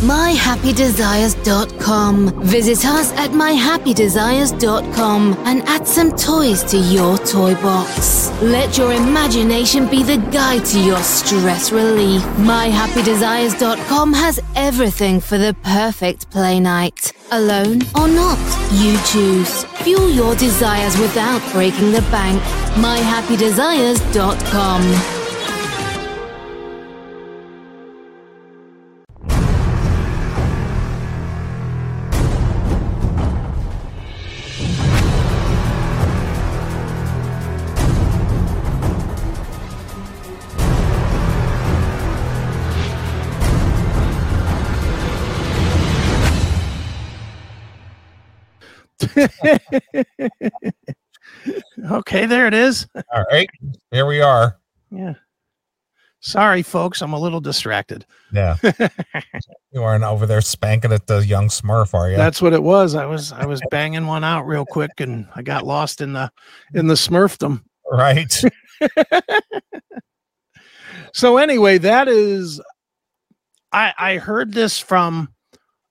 myhappydesires.com. Visit us at myhappydesires.com and add some toys to your toy box. Let your imagination be the guide to your stress relief. myhappydesires.com has everything for the perfect play night. Alone or not, you choose. Fuel your desires without breaking the bank. myhappydesires.com. okay, there it is. All right, here we are. Yeah. Sorry, folks, I'm a little distracted. Yeah, you aren't over there spanking at the young Smurf, are you? That's what it was. I was I was banging one out real quick, and I got lost in the in the Smurfdom. right. So anyway, that is I I heard this from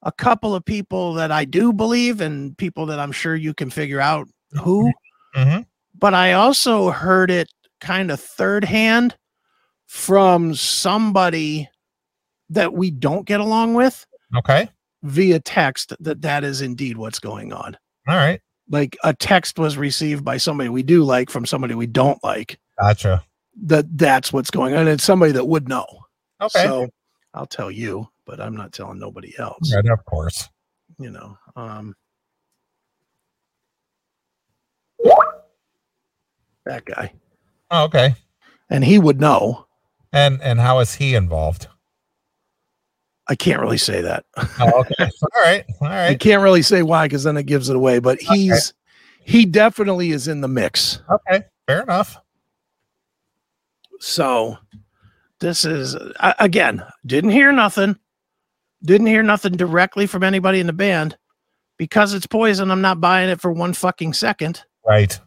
a couple of people that I do believe and people that I'm sure you can figure out who, hmm but I also heard it kind of third hand from somebody that we don't get along with Okay. via text that that is indeed what's going on. All right. Like a text was received by somebody we do like from somebody we don't like. Gotcha. That that's what's going on. And It's somebody that would know. Okay. So I'll tell you, but I'm not telling nobody else. right, of course. You know. Um that guy. Oh, okay. And he would know. And and how is he involved? I can't really say that. Oh, okay. all right. All I can't really say why because then it gives it away. But he's he definitely is in the mix. Okay. Fair enough. So this is again, didn't hear nothing. Didn't hear nothing directly from anybody in the band. Because it's poison, I'm not buying it for one fucking second, Right.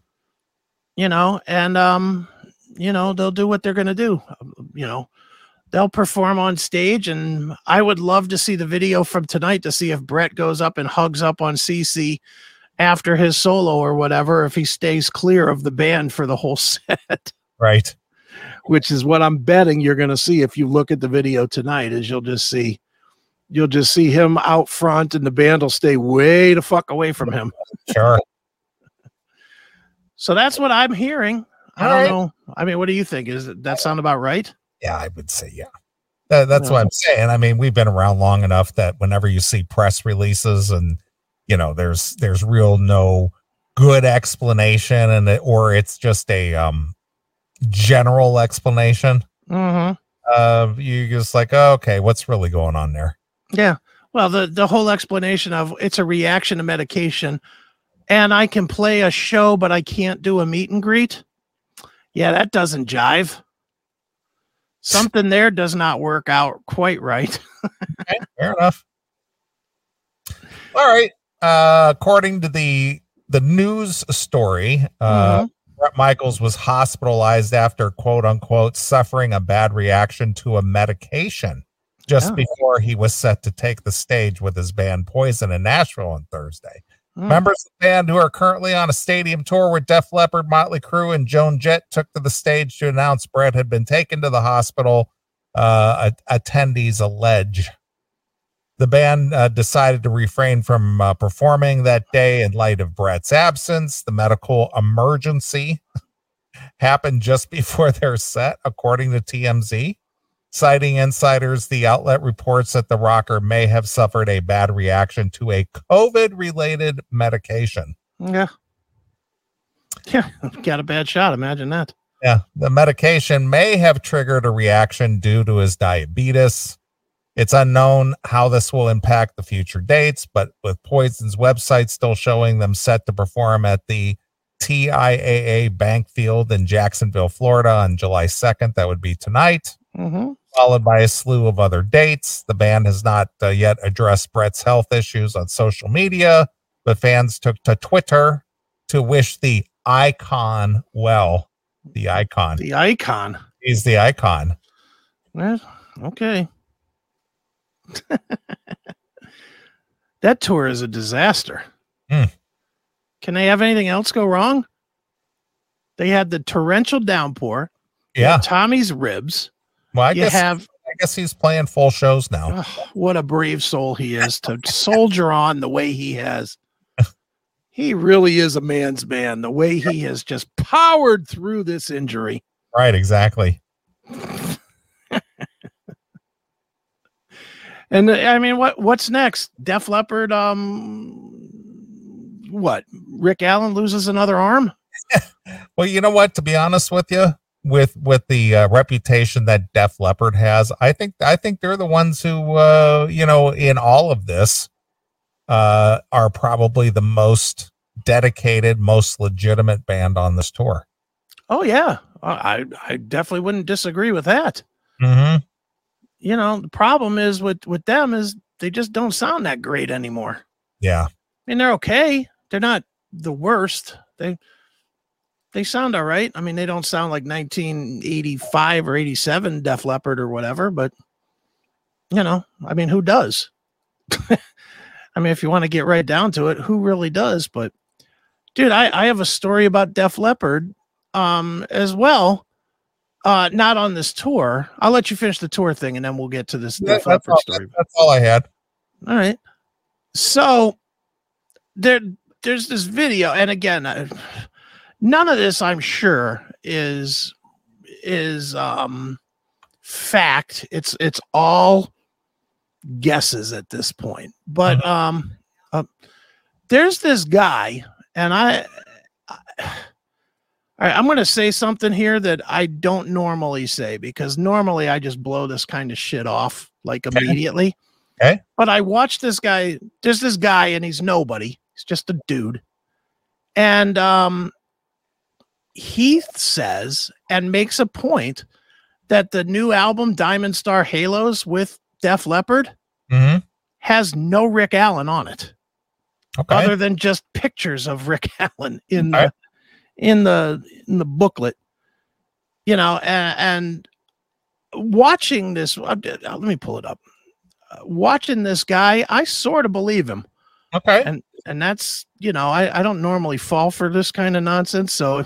you know, and um, you know, they'll do what they're gonna do. You know, they'll perform on stage, and I would love to see the video from tonight to see if Bret goes up and hugs up on CC after his solo or whatever, if he stays clear of the band for the whole set. Right. which is what I'm betting you're going to see if you look at the video tonight is you'll just see you'll just see him out front and the band will stay way the fuck away from him. Sure. So that's what I'm hearing. I All don't right. know. I mean, what do you think? Is that, that sound about right? yeah, I would say yeah. That, that's Yeah. what I'm saying. I mean, we've been around long enough that whenever you see press releases and you know, there's there's real no good explanation and it, or it's just a um general explanation. Mm-hmm. Uh you just like, oh, okay, what's really going on there? Yeah. Well, the the whole explanation of it's a reaction to medication, and I can play a show, but I can't do a meet and greet. Yeah, that doesn't jive. Something there does not work out quite right. Okay, fair enough. All right. Uh, according to the the news story, uh, Mhm. Bret Michaels was hospitalized after quote unquote suffering a bad reaction to a medication just Oh. before he was set to take the stage with his band Poison in Nashville on Thursday. Mm. Members of the band who are currently on a stadium tour with Def Leppard, Motley Crue, and Joan Jett took to the stage to announce Bret had been taken to the hospital. Uh, attendees allege the band uh, decided to refrain from uh, performing that day in light of Bret's absence. The medical emergency happened just before their set, according to TMZ. Citing insiders, the outlet reports that the rocker may have suffered a bad reaction to a COVID related medication. Yeah. Yeah. Got a bad shot. Imagine that. Yeah, the medication may have triggered a reaction due to his diabetes. It's unknown how this will impact the future dates, but with Poison's website still showing them set to perform at the TIAA Bank Field in Jacksonville, Florida on July 2nd, that would be tonight, Mm-hmm. Followed by a slew of other dates. The band has not uh, yet addressed Bret's health issues on social media, but fans took to Twitter to wish the icon well. The icon. The icon. He's the icon. Yeah. Okay. that tour is a disaster. Hmm. Can they have anything else go wrong? They had the torrential downpour, Yeah. Tommy's ribs. Well, I you guess have I guess he's playing full shows now. Ugh, what a brave soul he is to soldier on the way he has. He really is a man's man. The way he has just powered through this injury. Right, exactly. And I mean, what what's next? Def Leppard. Um, what? Rick Allen loses another arm. Well, you know what? To be honest with you, with with the uh, reputation that Def Leppard has, I think I think they're the ones who, uh, you know, in all of this, uh, are probably the most dedicated, most legitimate band on this tour. Oh yeah, I I definitely wouldn't disagree with that. Mm-hmm. You know, the problem is with with them is they just don't sound that great anymore. Yeah, I mean, they're okay. They're not the worst. They they sound all right. I mean, they don't sound like 1985 or 87 Def Leppard or whatever, but you know, I mean, who does? I mean, if you want to get right down to it, who really does? But dude, I, I have a story about Def Leppard um as well. Uh not on this tour. I'll let you finish the tour thing and then we'll get to this Yeah, Def Leppard all, story. that's all I had. All right. So there there's this video and again I, none of this I'm sure is is um fact. It's it's all guesses at this point. But um uh, there's this guy and I, I all right, I'm going to say something here that I don't normally say because normally I just blow this kind of shit off like immediately. Okay. But I watched this guy. There's this guy, and he's nobody. He's just a dude. And um, he says and makes a point that the new album Diamond Star Halos with Def Leppard Mm-hmm. has no Rick Allen on it Okay. other than just pictures of Rick Allen in the in the in the booklet. You know, and, and watching this, uh, let me pull it up. Uh, watching this guy, I sort of believe him, okay. and and that's you know, I I don't normally fall for this kind of nonsense. So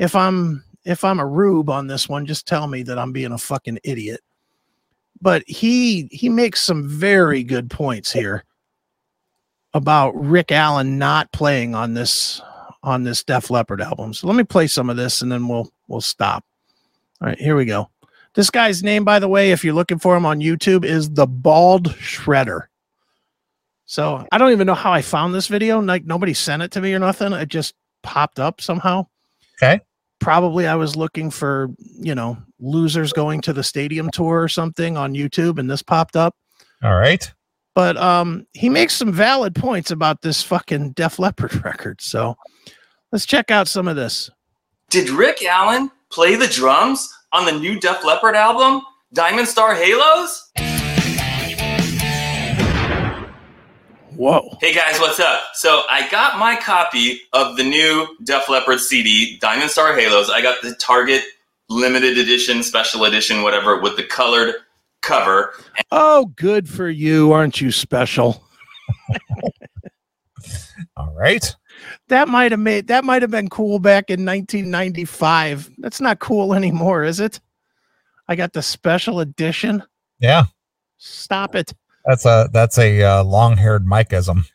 if, I'm if I'm a rube on this one, just tell me that I'm being a fucking idiot. But he he makes some very good points here about Rick Allen not playing on this on this Def Leppard album. So let me play some of this and then we'll we'll stop. All right, here we go. This guy's name, by the way, if you're looking for him on YouTube, is the Bald Shredder. So I don't even know how I found this video. Like nobody sent it to me or nothing. It just popped up somehow. Okay. Probably I was looking for, you know, losers going to the stadium tour or something on YouTube, and this popped up All right. but um he makes some valid points about this fucking Def Leppard record. So let's check out some of this. Did Rick Allen play the drums on the new Def Leppard album, Diamond Star Halos? Whoa. Hey guys, what's up? So I got my copy of the new Def Leppard CD, Diamond Star Halos. I got the Target limited edition, special edition, whatever, with the colored cover. Oh, good for you. Aren't you special? All right. That might have made that might have been cool back in 1995. That's not cool anymore, is it? I got the special edition. Yeah. Stop it. That's a that's a uh, long-haired Mikeism.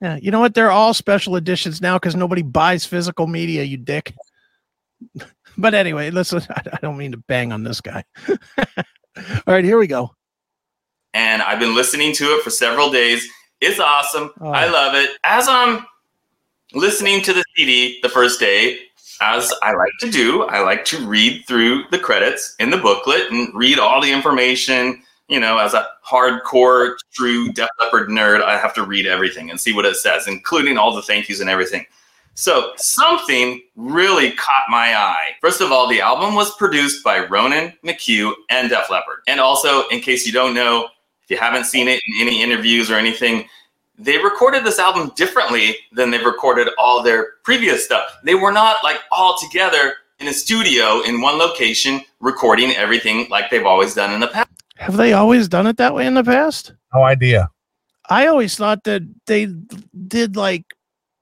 Yeah, you know what? They're all special editions now because nobody buys physical media, you dick. but anyway, listen, I I don't mean to bang on this guy. all right, here we go. and I've been listening to it for several days. It's awesome. Oh. I love it. As I'm listening to the CD the first day, as I like to do, I like to read through the credits in the booklet and read all the information. You know, as a hardcore, true Def Leppard nerd, I have to read everything and see what it says, including all the thank yous and everything. So something really caught my eye. First of all, the album was produced by Ronan McHugh and Def Leppard. And also, in case you don't know, if you haven't seen it in any interviews or anything, they recorded this album differently than they've recorded all their previous stuff. They were not like all together in a studio in one location recording everything like they've always done in the past. Have they always done it that way in the past? no idea. I always thought that they did like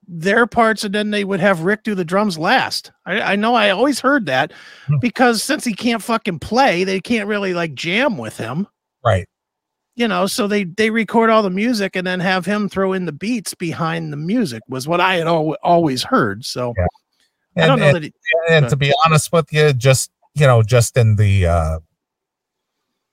their parts and then they would have Rick do the drums last. I, I know I always heard that Hmm. because since he can't fucking play, they can't really like jam with him. Right. You know, so they they record all the music and then have him throw in the beats behind the music was what I had al- always heard. So Yeah. I don't know and, that. He, and to be honest with you, just you know, just in the uh,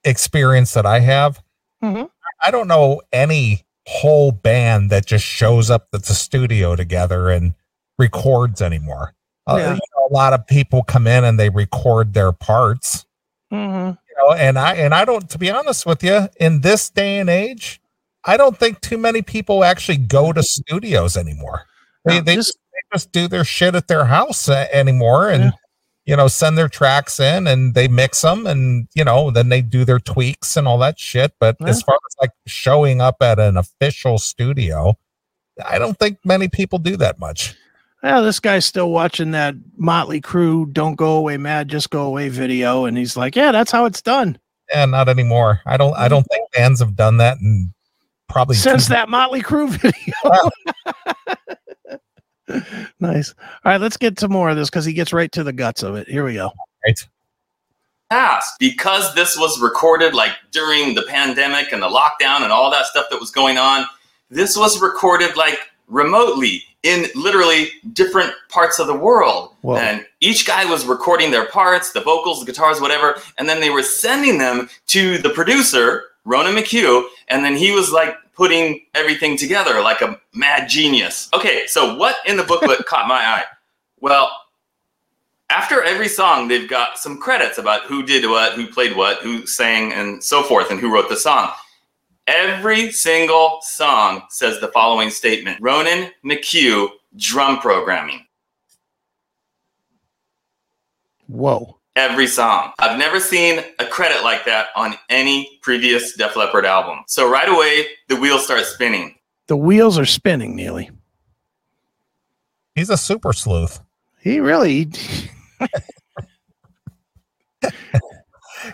experience that I have, Mhm. I don't know any whole band that just shows up at the studio together and records anymore. Uh, you know, a lot of people come in and they record their parts. Mhm. you know, and I and I don't to be honest with you, in this day and age, I don't think too many people actually go to studios anymore. They No, they, just- they just do their shit at their house uh, anymore and Yeah. You know send their tracks in and they mix them and you know then they do their tweaks and all that shit but Yeah. as far as like showing up at an official studio i don't think many people do that much Well, this guy's still watching that Motley Crue "Don't Go Away Mad, Just Go Away" video, and he's like, "Yeah, that's how it's done." and not anymore i don't i don't think fans have done that in probably since that Motley Crue video. nice. All right, let's get to more of this because he gets right to the guts of it. Here we go. right past because this was recorded like during the pandemic and the lockdown and all that stuff that was going on this was recorded like remotely in literally different parts of the world Whoa. and each guy was recording their parts the vocals the guitars whatever and then they were sending them to the producer ronan mchugh and then he was like putting everything together like a mad genius okay so what in the booklet caught my eye well after every song, they've got some credits about who did what, who played what, who sang, and so forth, and who wrote the song. Every single song says the following statement Ronan McHugh, drum programming. Whoa. Every song. I've never seen a credit like that on any previous Def Leppard album. So right away, the wheels start spinning. The wheels are spinning, Neeley. he's a super sleuth He really.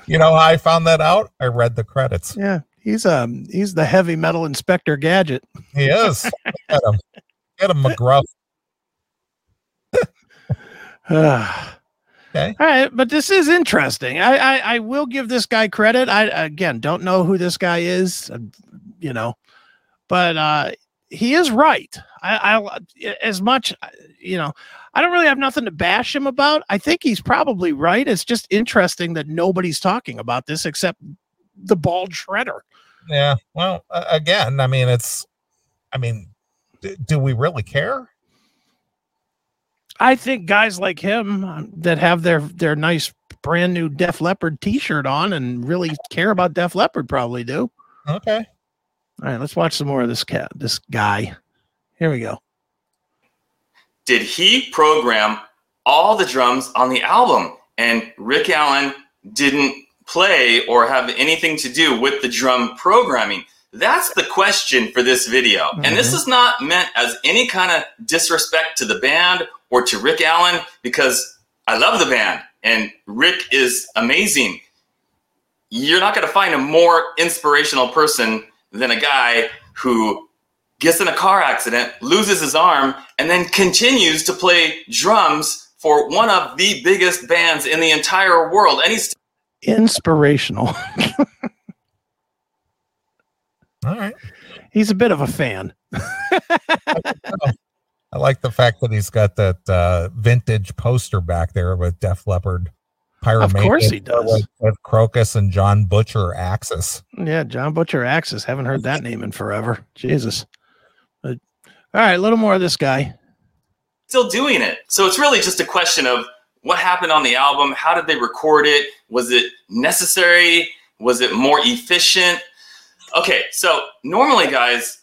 you know how i found that out i read the credits Yeah, he's um he's the heavy metal inspector gadget. he is Look at him get him mcgruff okay. All right, but this is interesting. I, I I will give this guy credit. I again don't know who this guy is, uh, you know, but uh he is right. I, I as much you know, I don't really have nothing to bash him about. I think he's probably right. It's just interesting that nobody's talking about this except the bald shredder. Yeah. Well, uh, again, I mean, it's, I mean, do we really care? I think guys like him um, that have their their nice brand new Def Leppard T-shirt on and really care about Def Leppard probably do. Okay. All right, let's watch some more of this cat, this guy. Here we go. Did he program all the drums on the album? And Rick Allen didn't play or have anything to do with the drum programming. That's the question for this video. And this Mhm. is not meant as any kind of disrespect to the band or to Rick Allen because I love the band and Rick is amazing. You're not going to find a more inspirational person than a guy who gets in a car accident, loses his arm, and then continues to play drums for one of the biggest bands in the entire world. And he's Inspirational. All right. He's a bit of a fan. I like the fact that he's got that uh, vintage poster back there with Def Leppard. Of course he does. With, with Krokus and Jon Butcher Axis. Yeah, Jon Butcher Axis. Haven't heard that name in forever. Jesus. But, all right, a little more of this guy. still doing it. So it's really just a question of what happened on the album. How did they record it? Was it necessary? Was it more efficient? Okay, so normally, guys,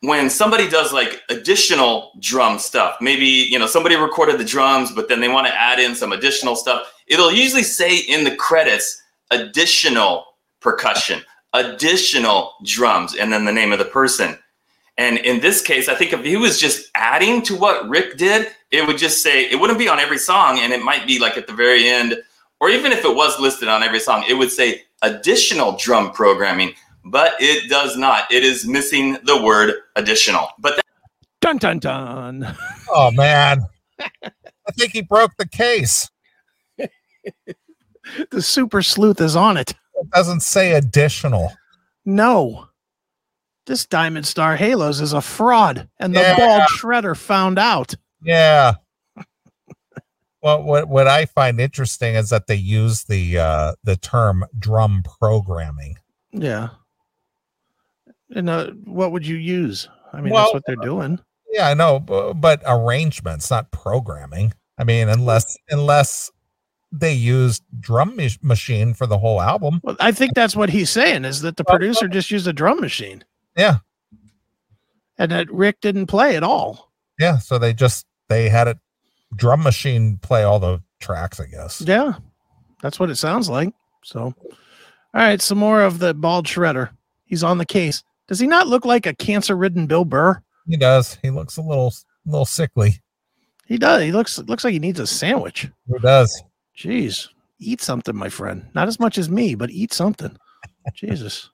when somebody does like additional drum stuff, maybe you know somebody recorded the drums, but then they want to add in some additional stuff. It'll usually say in the credits additional percussion, additional drums, and then the name of the person. And in this case, I think if he was just adding to what Rick did, it would just say it wouldn't be on every song, and it might be like at the very end, or even if it was listed on every song, it would say additional drum programming. But it does not. It is missing the word additional. But that, Dun dun dun. Oh man. I think he broke the case. The super sleuth is on it. It doesn't say additional. No. This Diamond Star Halos is a fraud, and the Yeah. bald shredder found out. Yeah. well, what what I find interesting is that they use the uh the term drum programming. Yeah. And uh, what would you use? I mean, Well, that's what they're doing. Yeah, I know, but, but arrangements, not programming. I mean, unless unless they used drum mach- machine for the whole album. Well, I think that's what he's saying is that the producer just used a drum machine Yeah, and that Rick didn't play at all. yeah. So they just they had it drum machine play all the tracks, I guess. Yeah. That's what it sounds like. So, all right, some more of the bald shredder. He's on the case. Does he not look like a cancer ridden Bill Burr? He does. He looks a little little sickly. He does. He looks looks like he needs a sandwich. He does. Jeez. Eat something, my friend. Not as much as me, but eat something. Jesus.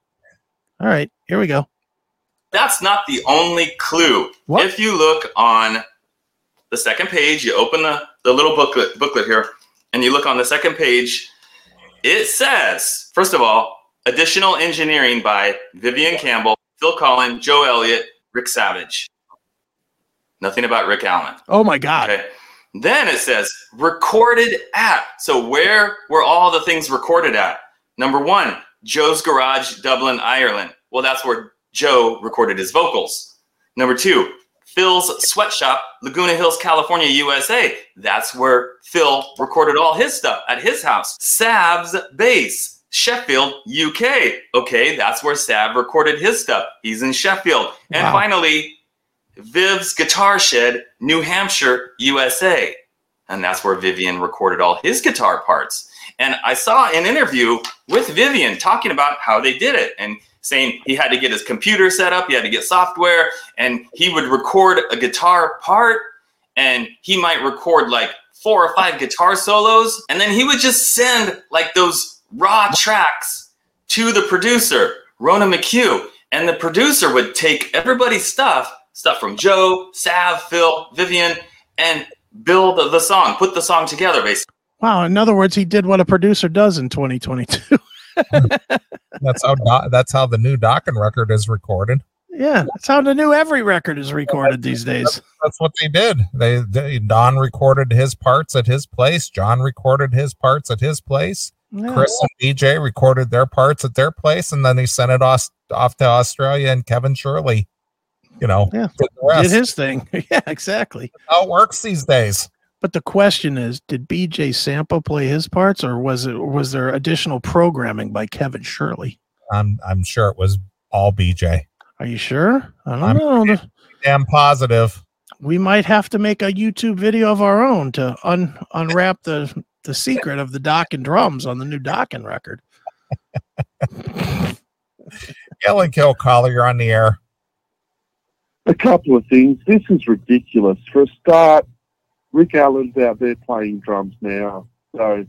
All right, here we go. that's not the only clue. What? If you look on the second page, you open the, the little booklet booklet here, and you look on the second page, it says, first of all, additional engineering by Vivian Campbell, Phil Collen, Joe Elliott, Rick Savage. Nothing about Rick Allen. Oh my God. Okay. Then it says recorded at. So where were all the things recorded at? Number one, Joe's Garage, Dublin, Ireland. Well, that's where Joe recorded his vocals. Number two, Phil's Sweatshop, Laguna Hills, California, USA. That's where Phil recorded all his stuff at his house. Sav's Bass, Sheffield, UK. Okay, that's where Sav recorded his stuff. He's in Sheffield. And Wow. finally, Viv's Guitar Shed, New Hampshire, USA. And that's where Vivian recorded all his guitar parts. And I saw an interview with Vivian talking about how they did it and saying he had to get his computer set up, he had to get software, and he would record a guitar part and he might record like four or five guitar solos. And then he would just send like those raw tracks to the producer, Ronan McHugh. And the producer would take everybody's stuff, stuff from Joe, Sav, Phil, Vivian, and build the, the song, put the song together basically. Wow. In other words, he did what a producer does in 2022. That's how Do- that's how the new Dokken record is recorded. yeah. That's how the new every record is recorded these days. That's what they did. They, they Don recorded his parts at his place. John recorded his parts at his place. Yeah. Chris and DJ recorded their parts at their place, and then he sent it off, off to Australia. And Kevin Shirley, you know, Yeah. did. Did his thing. yeah, exactly. how it works these days. But the question is, did BJ Zampa play his parts or was it was there additional programming by Kevin Shirley? I'm I'm sure it was all BJ. Are you sure? I don't I'm know. The- Damn positive. We might have to make a YouTube video of our own to un- unwrap the the secret of the Dokken drums on the new Dokken record. Hail and kill caller, you're on the air. a couple of things. This is ridiculous. For a start, Rick Allen's out there playing drums now. So,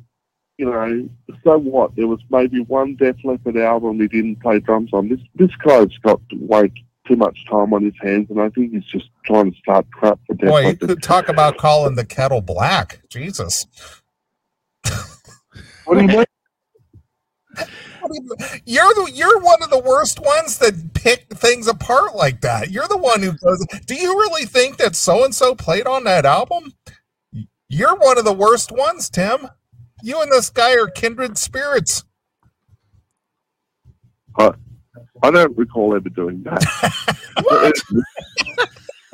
you know, so what? There was maybe one Def Leppard album he didn't play drums on. This this guy's got way too much time on his hands, and I think he's just trying to start crap for Def Boy, you Leppard. could talk about calling the kettle black. Jesus. What do you mean? What You're the you're one of the worst ones that pick things apart like that. You're the one who does. Do you really think that so and so played on that album? You're one of the worst ones, Tim. You and this guy are kindred spirits. I don't recall ever doing that.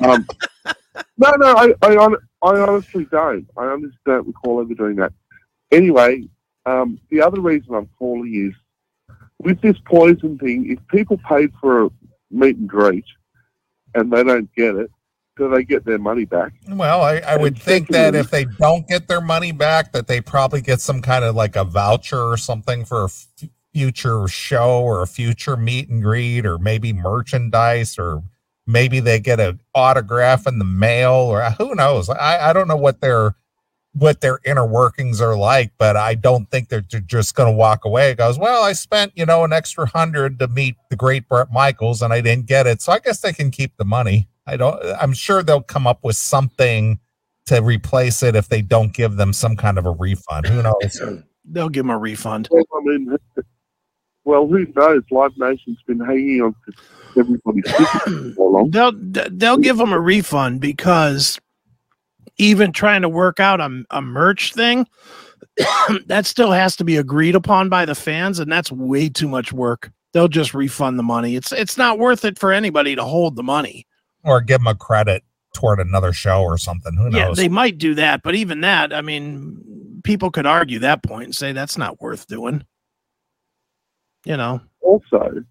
um, no, no, I, I, I honestly don't. I honestly don't recall ever doing that. Anyway, um, the other reason I'm calling is with this poison thing, if people paid for a meet and greet and they don't get it, do they get their money back? Well, I, I would think that if they don't get their money back, that they probably get some kind of like a voucher or something for a f- future show or a future meet and greet, or maybe merchandise, or maybe they get an autograph in the mail, or who knows? I, I don't know what their what their inner workings are like, but I don't think that they're just going to walk away. It goes, well, I spent, you know, an extra hundred to meet the great Bret Michaels and I didn't get it. So I guess they can keep the money. I don't, I'm sure they'll come up with something to replace it if they don't give them some kind of a refund. Who knows? Um, they'll give them a refund. Well, I mean, well, who knows? Live Nation's been hanging on to everybody's for long. They'll they'll give them a refund because even trying to work out a, a merch thing that still has to be agreed upon by the fans, and that's way too much work. They'll just refund the money. It's it's not worth it for anybody to hold the money. Or give them a credit toward another show or something. Who knows? Yeah, they might do that, but even that, I mean, people could argue that point and say that's not worth doing. You know, Also,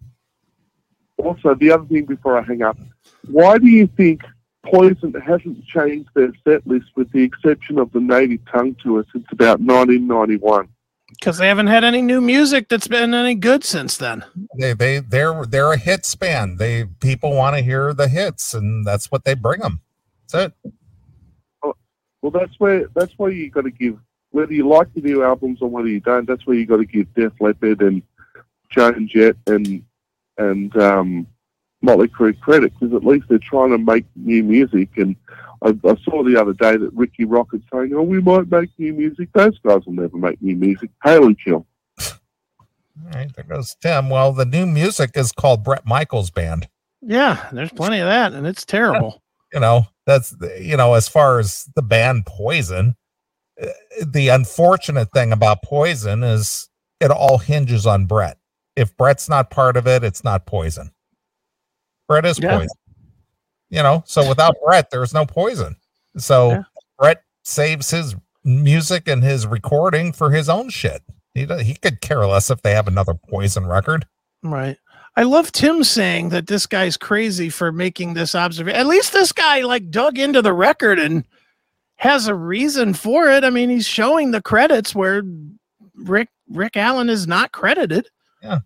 also the other thing before I hang up, why do you think Poison hasn't changed their set list with the exception of the Native Tongue tour since about 1991? because they haven't had any new music that's been any good since then. they they they're they're a hit span. They people want to hear the hits, and that's what they bring them. That's it. Well, that's where that's why you got to give whether you like the new albums or whether you don't. That's where you got to give Def Leppard and Joan Jett and and um, Motley Crue credit because at least they're trying to make new music. And I, I saw the other day that Rikki Rockett's saying, "Oh, we might make new music." Those guys will never make new music. Hail and kill. All right, there goes Tim. Well, the new music is called Bret Michaels Band. Yeah, there's plenty of that, and it's terrible. You know, that's you know, as far as the band Poison, uh, the unfortunate thing about Poison is it all hinges on Bret. If Bret's not part of it, it's not Poison. Bret is Yeah. Poison. You know, so without Bret, there's no Poison. So Yeah. Bret saves his music and his recording for his own shit. He he could care less if they have another Poison record. Right. I love Tim saying that this guy's crazy for making this observation. At least this guy like dug into the record and has a reason for it. I mean, he's showing the credits where Rick Rick Allen is not credited. Yeah.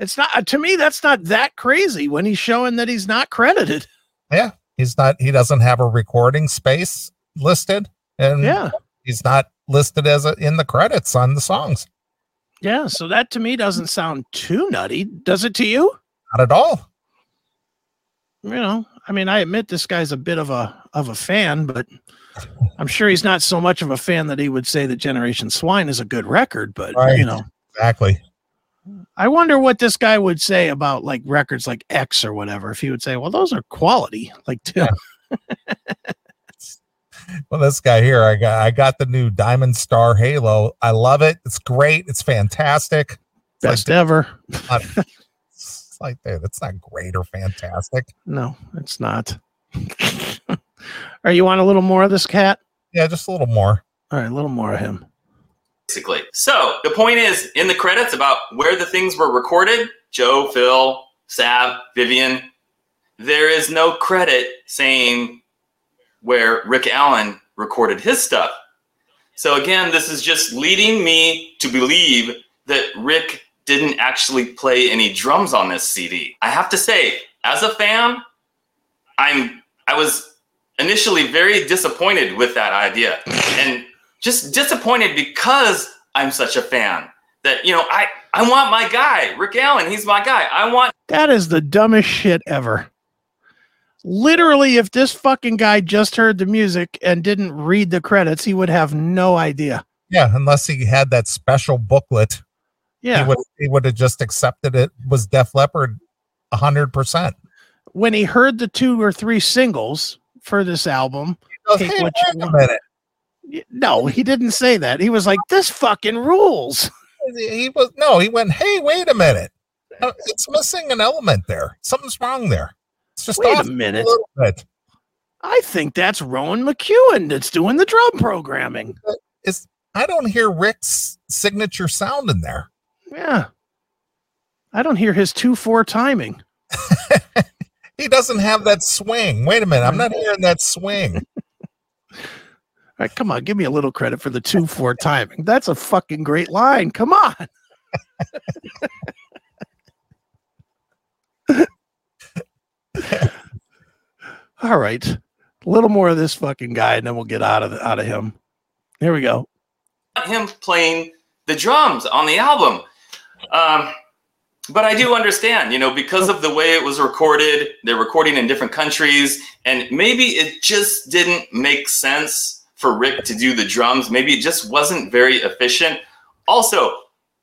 It's not uh, to me that's not that crazy when he's showing that he's not credited. Yeah, he's not. He doesn't have a recording space listed, and Yeah. he's not listed as a, in the credits on the songs. Yeah, so that to me doesn't sound too nutty. Does it to you? Not at all. you know, I mean, I admit this guy's a bit of a of a fan, but I'm sure he's not so much of a fan that he would say that Generation Swine is a good record. But Right. you know, Exactly. I wonder what this guy would say about like records like X or whatever. If he would say, "Well, those are quality," like Tim. Well, this guy here, I got. I got the new Diamond Star Halo. I love it. It's great. It's fantastic. It's best like, ever. not- it's like hey, that's not great or fantastic. No, it's not. Are you want a little more of this cat? Yeah, just a little more. All right, a little more of him. Basically. So the point is in the credits about where the things were recorded Joe, Phil, Sav, Vivian. There is no credit saying where Rick Allen recorded his stuff. So again, this is just leading me to believe that Rick didn't actually play any drums on this CD. I have to say, as a fan, I'm I was initially very disappointed with that idea. And just disappointed because I'm such a fan that you know I I want my guy Rick Allen. He's my guy. I want That is the dumbest shit ever. Literally, if this fucking guy just heard the music and didn't read the credits, he would have no idea. Yeah, unless he had that special booklet, Yeah. he would he would have just accepted it was Def Leppard, hundred percent. when he heard the two or three singles for this album, Hey, Take what you wait a want. minute. No, he didn't say that. He was like, "This fucking rules." He was no. He went. Hey, wait a minute. Uh, It's missing an element there. Something's wrong there. It's just Wait off a minute. little bit. I think that's Rowan McEwen that's doing the drum programming. It's I don't hear Rick's signature sound in there. Yeah. I don't hear his 2 4 timing. He doesn't have that swing. Wait a minute. I'm not hearing that swing. Right, come on, give me a little credit for the 2 4 timing. That's a fucking great line. Come on. All right. A little more of this fucking guy, and then we'll get out of out of him. Here we go. him playing the drums on the album. Um, but I do understand, you know, because of the way it was recorded, they're recording in different countries, and maybe it just didn't make sense for Rick to do the drums. Maybe it just wasn't very efficient. Also,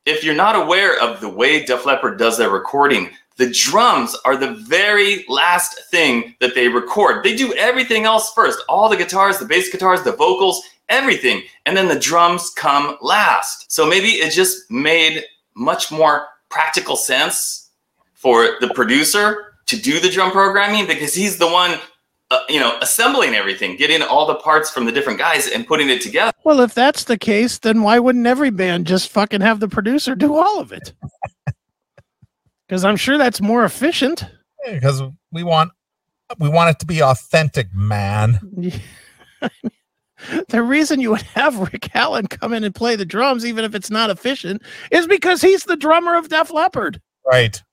if you're not aware of the way Def Leppard does their recording, the drums are the very last thing that they record. They do everything else first all the guitars, the bass guitars, the vocals, everything. And then the drums come last. So maybe it just made much more practical sense for the producer to do the drum programming because he's the one. Uh, you know, assembling everything, getting all the parts from the different guys and putting it together. Well, if that's the case, then why wouldn't every band just fucking have the producer do all of it? Because I'm sure that's more efficient. Because we want we want it to be authentic, man. the reason you would have Rick Allen come in and play the drums, even if it's not efficient, is because he's the drummer of Def Leppard, Right.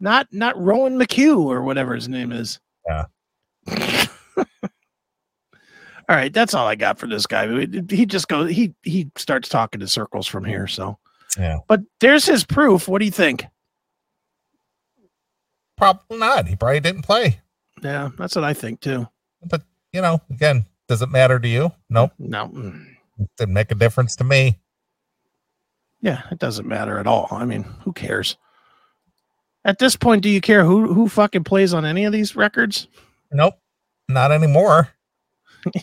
not not Rowan McHugh or whatever his name is. Yeah. all right, that's all I got for this guy. He just goes he he starts talking to circles from here. So Yeah. but there's his proof. What do you think? Probably not. He probably didn't play. Yeah, that's what I think too. But you know, again, does it matter to you? Nope. No, mm, Didn't make a difference to me. yeah, it doesn't matter at all. I mean, who cares? At this point, do you care who who fucking plays on any of these records? Nope. Not anymore.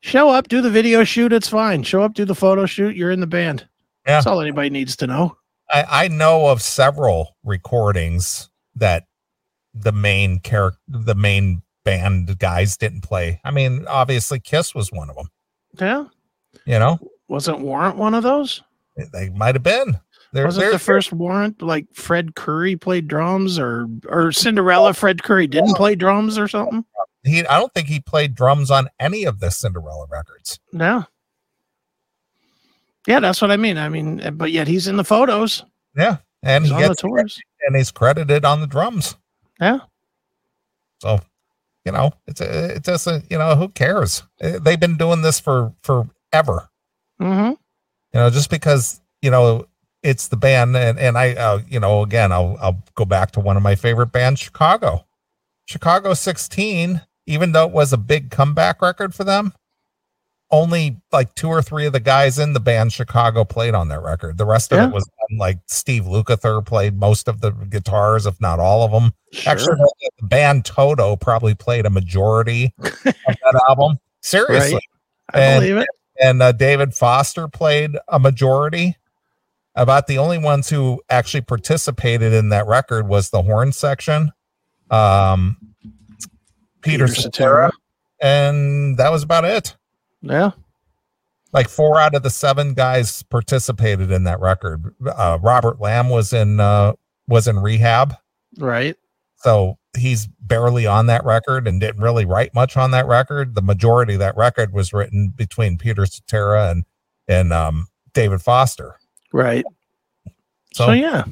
Show up, do the video shoot. It's fine. Show up, do the photo shoot. You're in the band. Yeah. That's all anybody needs to know. I, I know of several recordings that the main character, the main band guys didn't play. I mean, obviously, Kiss was one of them. Yeah. You know, Wasn't Warrant one of those? they might have been. Wasn't the first Warrant like Fred Coury played drums or or Cinderella Fred Coury didn't play drums or something? he. I don't think he played drums on any of the Cinderella records. No. Yeah, that's what I mean. I mean, uh, but yet he's in the photos. Yeah, and He's he on the gets tours. and he's credited on the drums. Yeah. So, you know, it's a, it doesn't. You know, who cares? Uh, They've been doing this for forever. Mm-hmm. you know just because you know it's the band and and i uh, you know again i'll i'll go back to one of my favorite bands chicago chicago 16 even though it was a big comeback record for them only like two or three of the guys in the band chicago played on that record the rest of Yeah. it was like steve lukather played most of the guitars if not all of them Sure. actually the band toto probably played a majority of that album seriously I and- believe it. and uh, David Foster played a majority. About the only ones who actually participated in that record was the horn section, um, Peter, Peter Cetera, and that was about it. Yeah. Like four out of the seven guys participated in that record. Uh, Robert Lamb was in uh, was in rehab, Right. so he's barely on that record and didn't really write much on that record. The majority of that record was written between Peter Cetera and and um, David Foster. Right. So, So, yeah.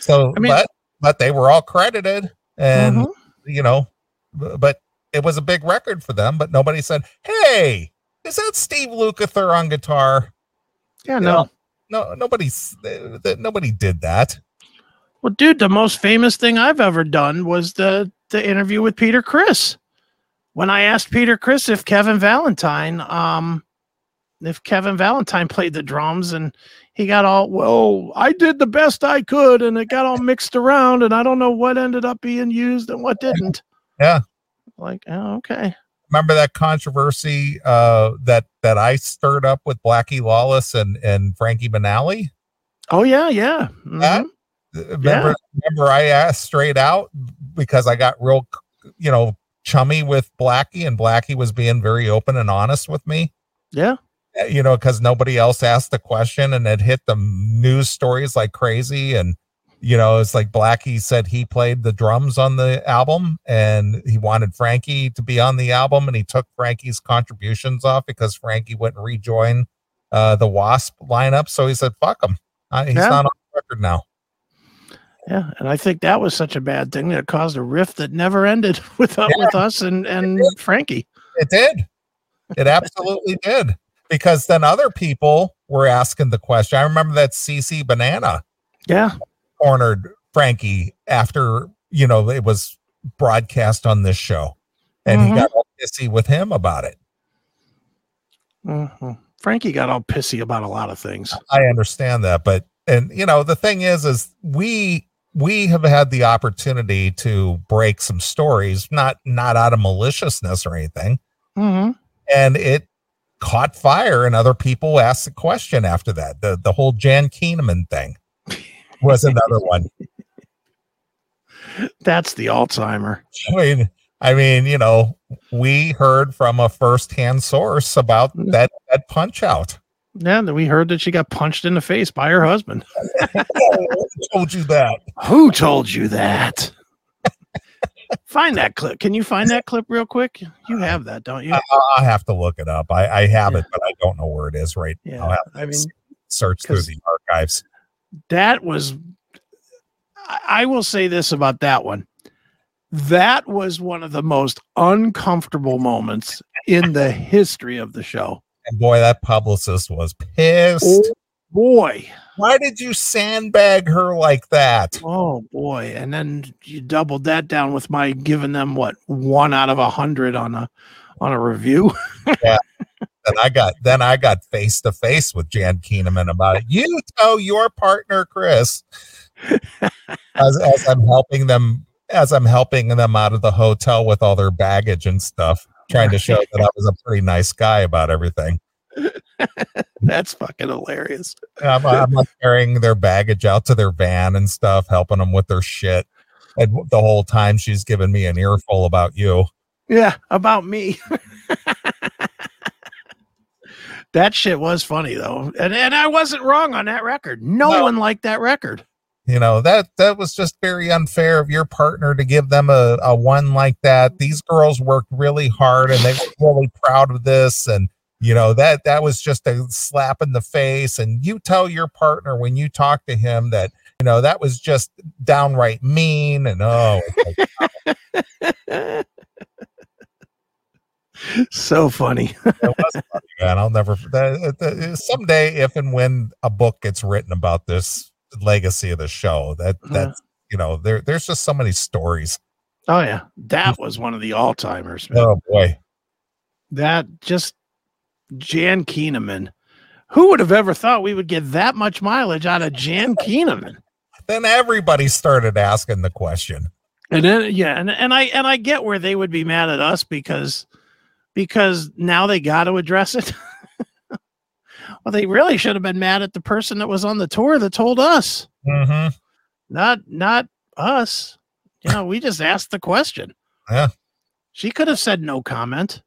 so I mean- but but they were all credited, and Mhm. you know, but it was a big record for them. But nobody said, "Hey, is that Steve Lukather on guitar?" Yeah. You No. know, no, nobody's nobody did that. Well, dude, the most famous thing I've ever done was the the interview with Peter Criss. When I asked Peter Criss if Kevin Valentine, um, if Kevin Valentine played the drums, and he got all, well, I did the best I could, and it got all mixed around, and I don't know what ended up being used and what didn't. Yeah. Like, oh, okay. Remember that controversy uh, that that I stirred up with Blackie Lawless and and Frankie Banali? Oh yeah, yeah. Mhm. Yeah. Remember, remember I asked straight out because I got real, you know, chummy with Blackie, and Blackie was being very open and honest with me. Yeah. You know, because nobody else asked the question, and it hit the news stories like crazy. And you know, it's like Blackie said he played the drums on the album, and he wanted Frankie to be on the album, and he took Frankie's contributions off because Frankie wouldn't rejoin uh, the Wasp lineup. So he said, "Fuck him, uh, he's Yeah. not on the record now." Yeah, and I think that was such a bad thing that it caused a rift that never ended with uh, Yeah. with us and and Frankie. It did. It absolutely did. Because then other people were asking the question. I remember that CC Banana Yeah. cornered Frankie after, you know, it was broadcast on this show. And Mhm. he got all pissy with him about it. Mhm. Frankie got all pissy about a lot of things. I understand that, but and you know the thing is, is we we have had the opportunity to break some stories, not not out of maliciousness or anything, hmm and it caught fire, and other people asked the question after that. The the whole Jan Kuehnemund thing was another one. That's the Alzheimer. I mean, I mean, you know, we heard from a first-hand source about mm. that that punch out. Yeah, then we heard that she got punched in the face by her husband. Who told you that? Who told you that? Find that clip. Can you find that clip real quick? You have that, don't you? I, I'll have to I have to look it up. I, I have it, but I don't know where it is right. Yeah. to I mean, search through the archives. that was I- I will say this about that one. That was one of the most uncomfortable moments in the history of the show. And boy, that publicist was pissed. Oh boy. Why did you sandbag her like that? Oh boy. And then you doubled that down with my giving them what one out of a hundred on a on a review. Yeah. Then I got then I got face to face with Jan Kuehnemund about it. You tell your partner Chris as, as I'm helping them as I'm helping them out of the hotel with all their baggage and stuff, trying to show that I was a pretty nice guy about everything. That's fucking hilarious. I'm, I'm like carrying their baggage out to their van and stuff, helping them with their shit. And the whole time she's giving me an earful about you. Yeah, about me. that shit was funny though. And and I wasn't wrong on that record. No, No. one liked that record. You know, that that was just very unfair of your partner to give them a, a one like that. These girls worked really hard and they were really proud of this. And you know, that that was just a slap in the face. And you tell your partner when you talk to him that, you know, that was just downright mean and oh so funny. funny, man. I'll never that, that, someday if and when a book gets written about this legacy of the show, that Uh-huh. that's you know, there there's just so many stories. Oh yeah. That was one of the all timers, man. Oh boy. That just Jan Kuehnemund. Who would have ever thought we would get that much mileage out of Jan Kuehnemund? Then everybody started asking the question. And then yeah, and, and I and I get where they would be mad at us because because now they got to address it. well, they really should have been mad at the person that was on the tour that told us, Mm-hmm. not not us. You know, we just asked the question. Yeah. She could have said no comment.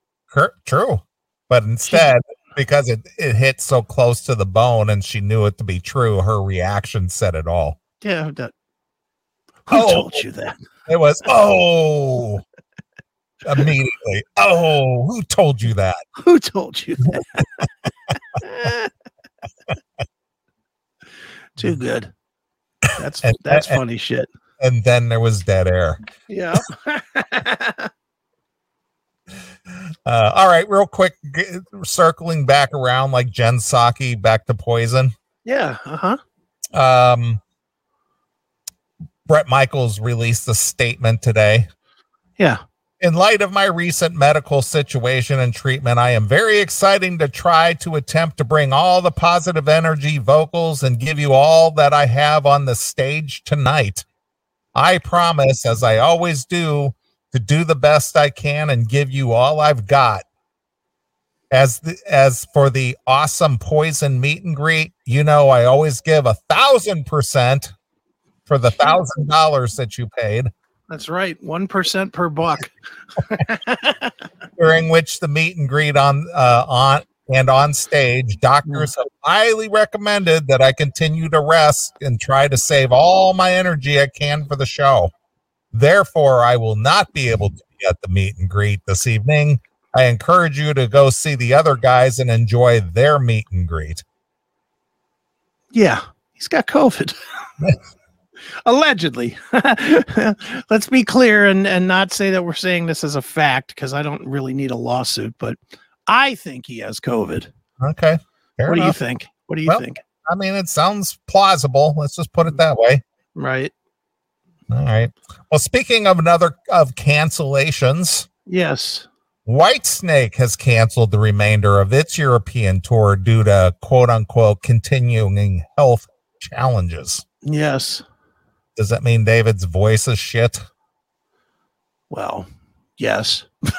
True. But instead, because it, it hit so close to the bone and she knew it to be true, her reaction said it all. Yeah, that, who Oh. told you that? It was, oh, immediately. Oh, who told you that? Who told you that? Too good. That's And- that's and- funny shit. And then there was dead air. Yeah. Uh, all right, real quick, g- circling back around like Jen Psaki back to poison. yeah. Uh huh. Um, Bret Michaels released a statement today. Yeah. In light of my recent medical situation and treatment, I am very exciting to try to attempt to bring all the positive energy, vocals, and give you all that I have on the stage tonight. I promise, as I always do, to do the best I can and give you all I've got. As the, as for the awesome poison meet and greet, you know I always give a thousand percent for the thousand dollars that you paid. That's right. One percent per buck. during which the meet and greet on uh, on and on stage, doctors have highly recommended that I continue to rest and try to save all my energy I can for the show. Therefore, I will not be able to be at the meet and greet this evening. I encourage you to go see the other guys and enjoy their meet and greet. Yeah, he's got COVID. Allegedly. Let's be clear and, and not say that we're saying this as a fact because I don't really need a lawsuit, but I think he has COVID. Okay. What do you think? What do you Well- think? I mean, it sounds plausible. Let's just put it that way. Right. All right. Well, speaking of another of cancellations, Yes. Whitesnake has canceled the remainder of its European tour due to quote unquote continuing health challenges. Yes. Does that mean David's voice is shit? Well, yes.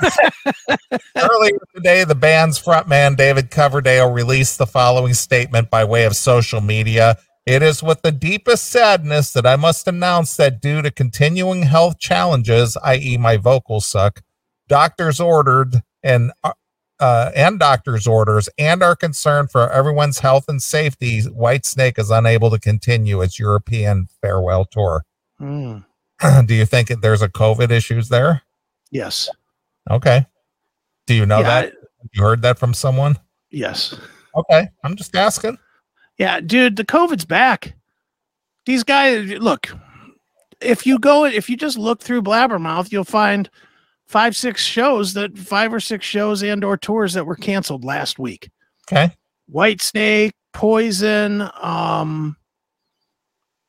Earlier today, the band's frontman David Coverdale released the following statement by way of social media. It is with the deepest sadness that I must announce that due to continuing health challenges, i.e., my vocals suck, doctors ordered and uh, and doctors' orders and our concern for everyone's health and safety. Whitesnake is unable to continue its European farewell tour. Hmm. Do you think there's a COVID issues there? Yes. Okay. Do you know yeah, that? You heard that from someone? Yes. Okay. I'm just asking. Yeah, dude, the COVID's back. These guys, look, if you go, if you just look through Blabbermouth, you'll find five, six shows that five or six shows and or tours that were canceled last week. Okay. Whitesnake, Poison, um,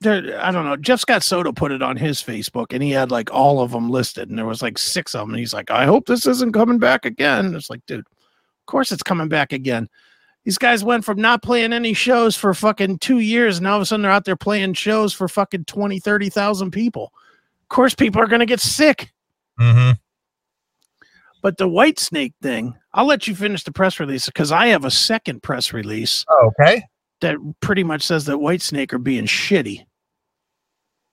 there, I don't know. Jeff Scott Soto put it on his Facebook, and he had like all of them listed, and there was like six of them. And he's like, "I hope this isn't coming back again." It's like, dude, of course it's coming back again. These guys went from not playing any shows for fucking two years, and all of a sudden they're out there playing shows for fucking 20, 30,000 people. Of course, people are going to get sick. Mm-hmm. But the Whitesnake thing, I'll let you finish the press release because I have a second press release Okay. that pretty much says that Whitesnake are being shitty.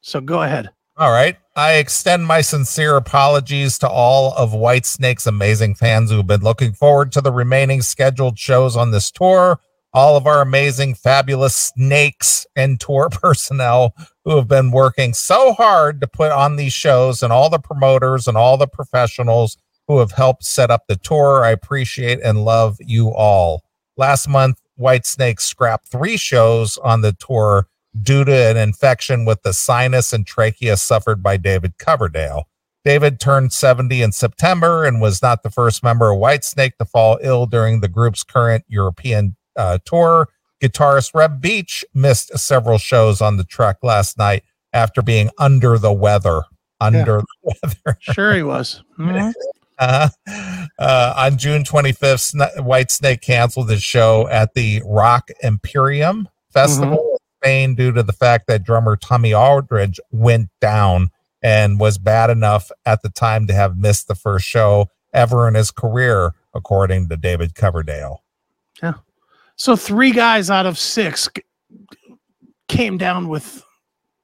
So go ahead. All right. I extend my sincere apologies to all of Whitesnake's amazing fans who've been looking forward to the remaining scheduled shows on this tour. All of our amazing, fabulous snakes and tour personnel who have been working so hard to put on these shows, and all the promoters and all the professionals who have helped set up the tour. I appreciate and love you all. Last month, Whitesnake scrapped three shows on the tour due to an infection with the sinus and trachea suffered by David Coverdale. David turned 70 in September and was not the first member of Whitesnake to fall ill during the group's current European uh, tour. Guitarist Reb Beach missed several shows on the truck last night after being under the weather. Under the weather. Sure, he was. Mhm. Uh, uh, on June 25th, Sn- Whitesnake canceled his show at the Rock Imperium Festival in Spain due to the fact that drummer Tommy Aldridge went down and was bad enough at the time to have missed the first show ever in his career, according to David Coverdale. Yeah. So three guys out of six came down with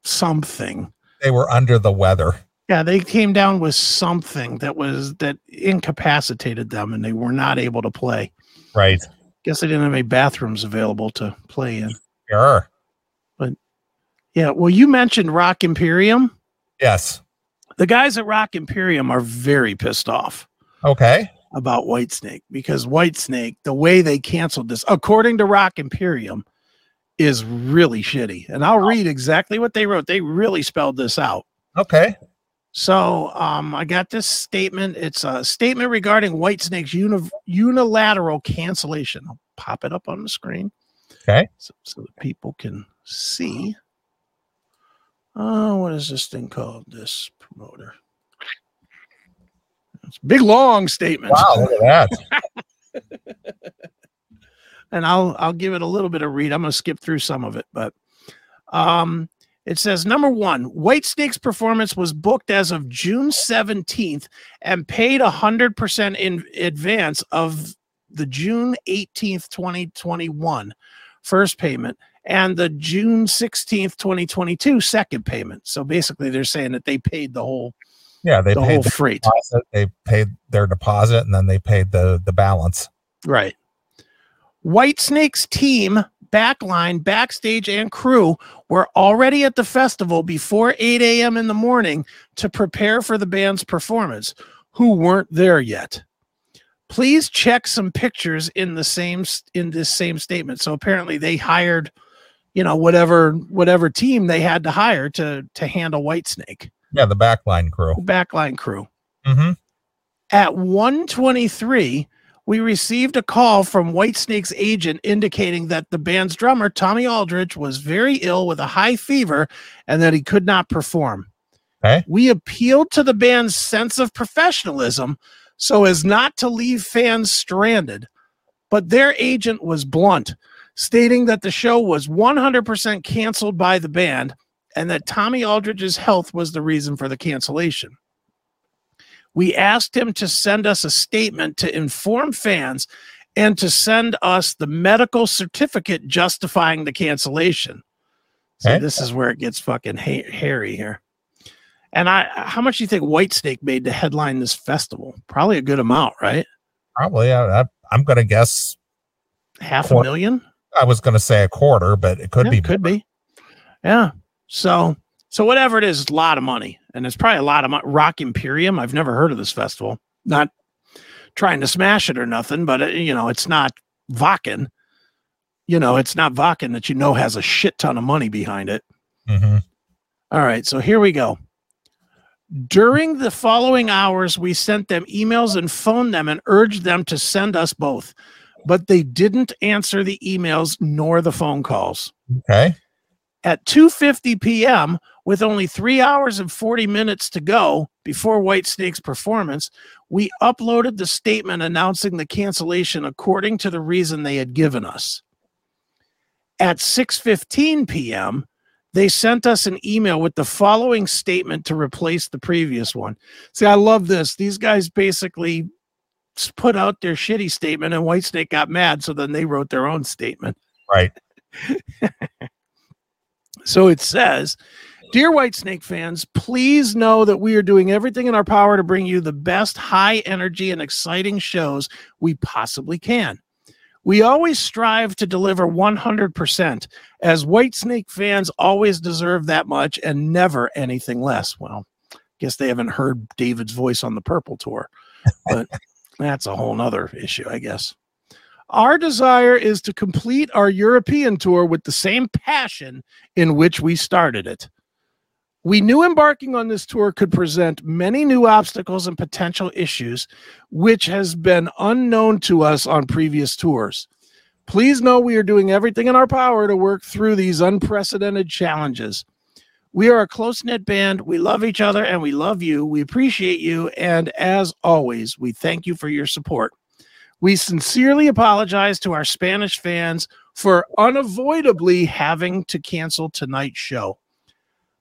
something. They were under the weather. Yeah, they came down with something that was that incapacitated them, and they were not able to play. Right. Guess they didn't have any bathrooms available to play in. Sure. Yeah, well, you mentioned Rock Imperium. Yes. The guys at Rock Imperium are very pissed off Okay. about Whitesnake because Whitesnake, the way they canceled this, according to Rock Imperium, is really shitty. And I'll read exactly what they wrote. They really spelled this out. Okay. So um, I got this statement. It's a statement regarding Whitesnake's uni- unilateral cancellation. I'll pop it up on the screen. Okay. So, so that people can see. Oh, what is this thing called? This promoter. It's a big long statement. Wow. Look at that. and I'll I'll give it a little bit of read. I'm going to skip through some of it, but um, it says number one, Whitesnake's performance was booked as of June 17th and paid hundred percent in advance of the June 18th, 2021 first payment and the June 16th, 2022 second payment. So basically, they're saying that they paid the whole Yeah. They the paid whole the freight. deposit. They paid their deposit and then they paid the, the balance. Right. Whitesnake's team, backline, backstage, and crew were already at the festival before 8 a.m. in the morning to prepare for the band's performance, who weren't there yet. Please check some pictures in the same in this same statement. So apparently they hired, you know, whatever whatever team they had to hire to to handle Whitesnake, Yeah. The backline crew. backline crew. Mm-hmm. At 123, we received a call from Whitesnake's agent indicating that the band's drummer, Tommy Aldridge, was very ill with a high fever and that he could not perform. Okay. We appealed to the band's sense of professionalism so as not to leave fans stranded, but their agent was blunt, stating that the show was 100% canceled by the band and that Tommy Aldridge's health was the reason for the cancellation. We asked him to send us a statement to inform fans and to send us the medical certificate justifying the cancellation. So this is where it gets fucking ha- hairy here. And I, how much do you think Whitesnake made to headline this festival? Probably a good amount, right? Probably. I, I, I'm going to guess. Half a million? I was going to say a quarter, but it could Yeah, be. could be. Yeah. So, so whatever it is, it's a lot of money, and it's probably a lot of money. Rock Imperium. I've never heard of this festival. Not trying to smash it or nothing, but it, you know, it's not Wacken. You know, it's not Wacken that you know has a shit ton of money behind it. Mhm. All right, so here we go. During the following hours, we sent them emails and phoned them and urged them to send us both, but they didn't answer the emails nor the phone calls Okay. at 2:50 p.m. with only 3 hours and 40 minutes to go before Whitesnake's performance, we uploaded the statement announcing the cancellation according to the reason they had given us. At 6:15 p.m., they sent us an email with the following statement to replace the previous one. See, I love this. These guys basically put out their shitty statement and Whitesnake got mad, so then they wrote their own statement. Right. So it says, Dear Whitesnake fans, please know that we are doing everything in our power to bring you the best high energy and exciting shows we possibly can. We always strive to deliver 100%, as Whitesnake fans always deserve that much and never anything less. Well, guess they haven't heard David's voice on the Purple Tour, but that's a whole nother issue, I guess. Our desire is to complete our European tour with the same passion in which we started it. We knew embarking on this tour could present many new obstacles and potential issues, which has been unknown to us on previous tours. Please know we are doing everything in our power to work through these unprecedented challenges. We are a close knit band. We love each other and we love you. We appreciate you. And as always, we thank you for your support. We sincerely apologize to our Spanish fans for unavoidably having to cancel tonight's show.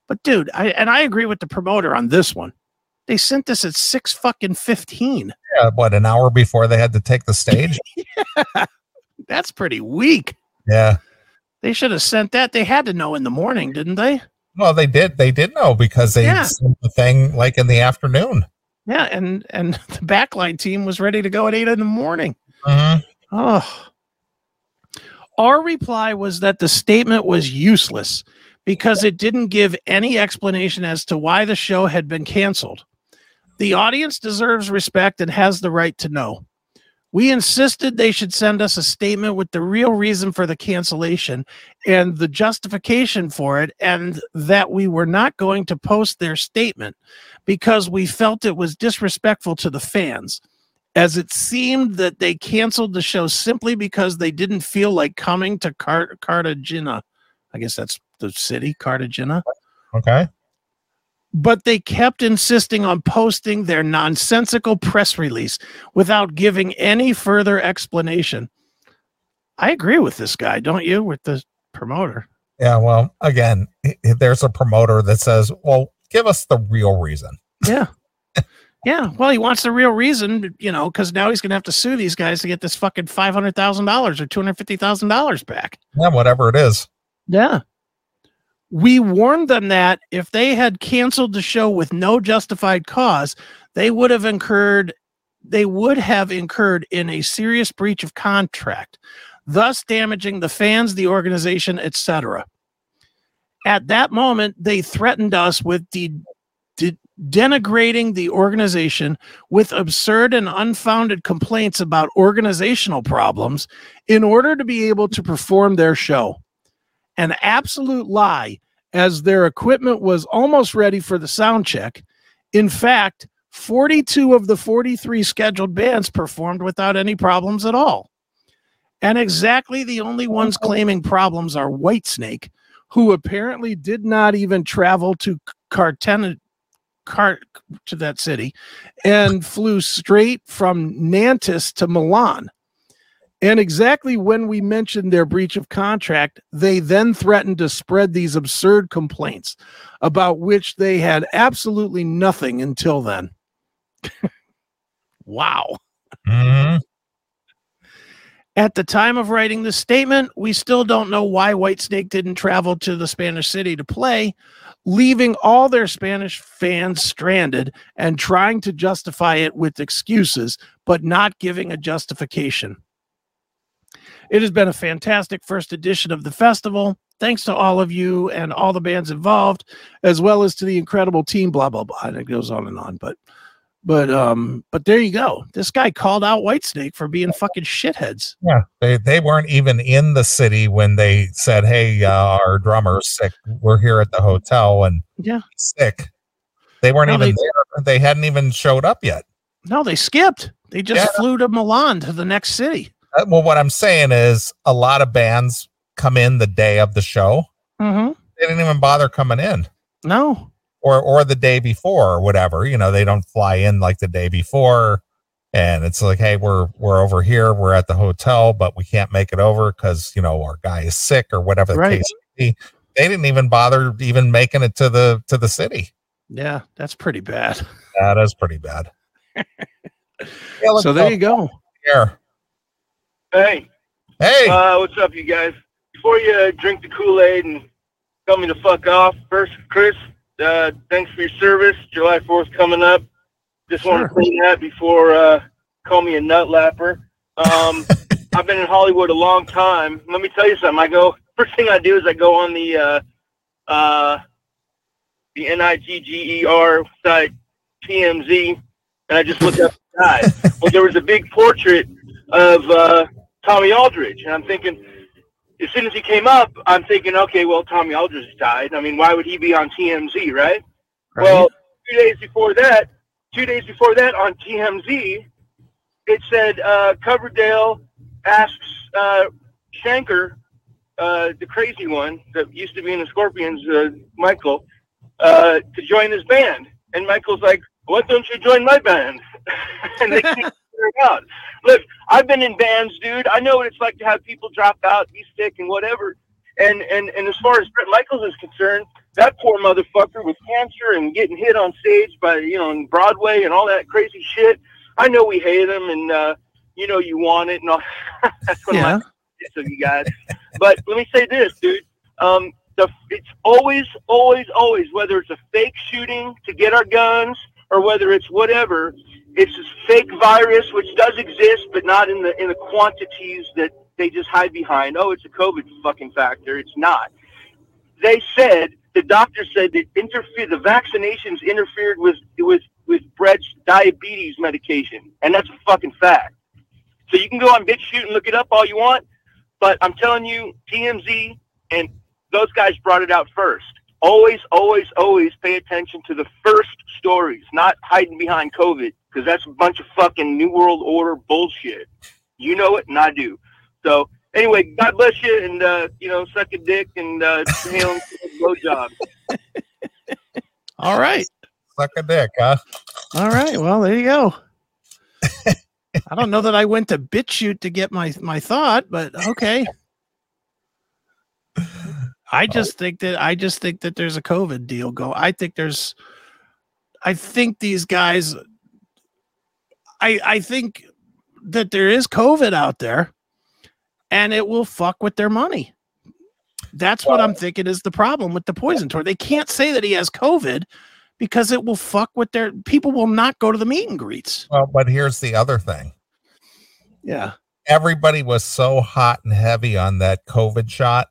But dude, I and I agree with the promoter on this one. They sent this at six fucking fifteen. Yeah. What, an hour before they had to take the stage? That's pretty weak. yeah. They should have sent that. They had to know in the morning, didn't they? Well, they did. They did know because they Yeah. sent the thing like in the afternoon. Yeah, and and the backline team was ready to go at eight in the morning. Mhm. Oh. Our reply was that the statement was useless because it didn't give any explanation as to why the show had been canceled. The audience deserves respect and has the right to know. We insisted they should send us a statement with the real reason for the cancellation and the justification for it, and that we were not going to post their statement because we felt it was disrespectful to the fans as it seemed that they canceled the show simply because they didn't feel like coming to Car- Cartagena. I guess that's the city, Cartagena. Okay. But they kept insisting on posting their nonsensical press release without giving any further explanation. I agree with this guy, don't you? With the promoter. Yeah. Well, again, there's a promoter that says, well, give us the real reason. Yeah. yeah. Well, he wants the real reason, you know, because now he's going to have to sue these guys to get this fucking $500,000 or $250,000 back. Yeah. Whatever it is. Yeah. We warned them that if they had canceled the show with no justified cause, they would have incurred they would have incurred in a serious breach of contract, thus damaging the fans, the organization, etc. At that moment, they threatened us with de- de- denigrating the organization with absurd and unfounded complaints about organizational problems in order to be able to perform their show an absolute lie as their equipment was almost ready for the sound check. In fact, 42 of the 43 scheduled bands performed without any problems at all. And exactly the only ones claiming problems are Whitesnake, who apparently did not even travel to Cartena, Car- to that city and flew straight from Nantes to Milan. And exactly when we mentioned their breach of contract, they then threatened to spread these absurd complaints about which they had absolutely nothing until then. wow. Mhm. At the time of writing this statement, we still don't know why Whitesnake didn't travel to the Spanish city to play, leaving all their Spanish fans stranded and trying to justify it with excuses, but not giving a justification. It has been a fantastic first edition of the festival. Thanks to all of you and all the bands involved, as well as to the incredible team, blah, blah, blah. And it goes on and on. But but um, but there you go. This guy called out Whitesnake for being fucking shitheads. Yeah, they they weren't even in the city when they said, "Hey, uh, our drummer's sick. We're here at the hotel and Yeah. sick." They weren't No, even they- there. They hadn't even showed up yet. No, they skipped. They just Yeah. flew to Milan to the next city. Uh, Well, what I'm saying is, a lot of bands come in the day of the show. Mm-hmm. They didn't even bother coming in, No. or or the day before, or whatever. You know, they don't fly in like the day before, and it's like, "Hey, we're we're over here. We're at the hotel, but we can't make it over because you know our guy is sick or whatever the Right. case may be." They didn't even bother even making it to the to the city. Yeah, that's pretty bad. That is pretty bad. Yeah, So there go you go. here. Hey, Hey, uh, what's up, you guys? Before you drink the Kool Aid and tell me to fuck off, first, Chris, uh, thanks for your service. July 4th coming up. Just want to clean that before uh, call me a nut lapper. Um, I've been in Hollywood a long time. Let me tell you something. I go first thing I do is I go on the uh, uh, the N I G G E R site TMZ, and I just look up the guy. well, there was a big portrait of uh, Tommy Aldridge, and I'm thinking, as soon as he came up, I'm thinking, okay, well, Tommy Aldridge died. I mean, why would he be on TMZ, right? Right? Well, two days before that, two days before that on TMZ, it said uh, Coverdale asks uh, Schenker, uh, the crazy one that used to be in the Scorpions, uh, Michael, uh, to join his band. And Michael's like, "Why don't you join my band?" and they it out. Look, I've been in bands, dude. I know what it's like to have people drop out, be sick, and whatever. And and and as far as Bret Michaels is concerned, that poor motherfucker with cancer and getting hit on stage by you know on Broadway and all that crazy shit. I know we hate him, and uh, you know you want it, and all. that's what yeah. my of you guys. But let me say this, dude. Um, the it's always, always, always whether it's a fake shooting to get our guns or whether it's whatever. It's this fake virus which does exist, but not in the in the quantities that they just hide behind. Oh, it's a COVID fucking factor. It's not. They said the doctor said that interfere the vaccinations interfered with with with Bret's diabetes medication, and that's a fucking fact. So you can go on BitChute and look it up all you want, but I'm telling you, TMZ and those guys brought it out first. Always, always, always pay attention to the first stories, not hiding behind COVID, because that's a bunch of fucking New World Order bullshit. You know it, and I do. So anyway, God bless you, and uh, you know, suck a dick and uh, hail and blowjob. All right. suck a dick, huh? All right. Well, there you go. I don't know that I went to BitChute to get my my thought, but okay. I just think that I just think that there's a COVID deal go. I think there's I think these guys I I think that there is COVID out there and it will fuck with their money. That's what I'm thinking is the problem with the poison tour. They can't say that he has COVID because it will fuck with their people will not go to the meet and greets. Well, but here's the other thing. Yeah. Everybody was so hot and heavy on that COVID shot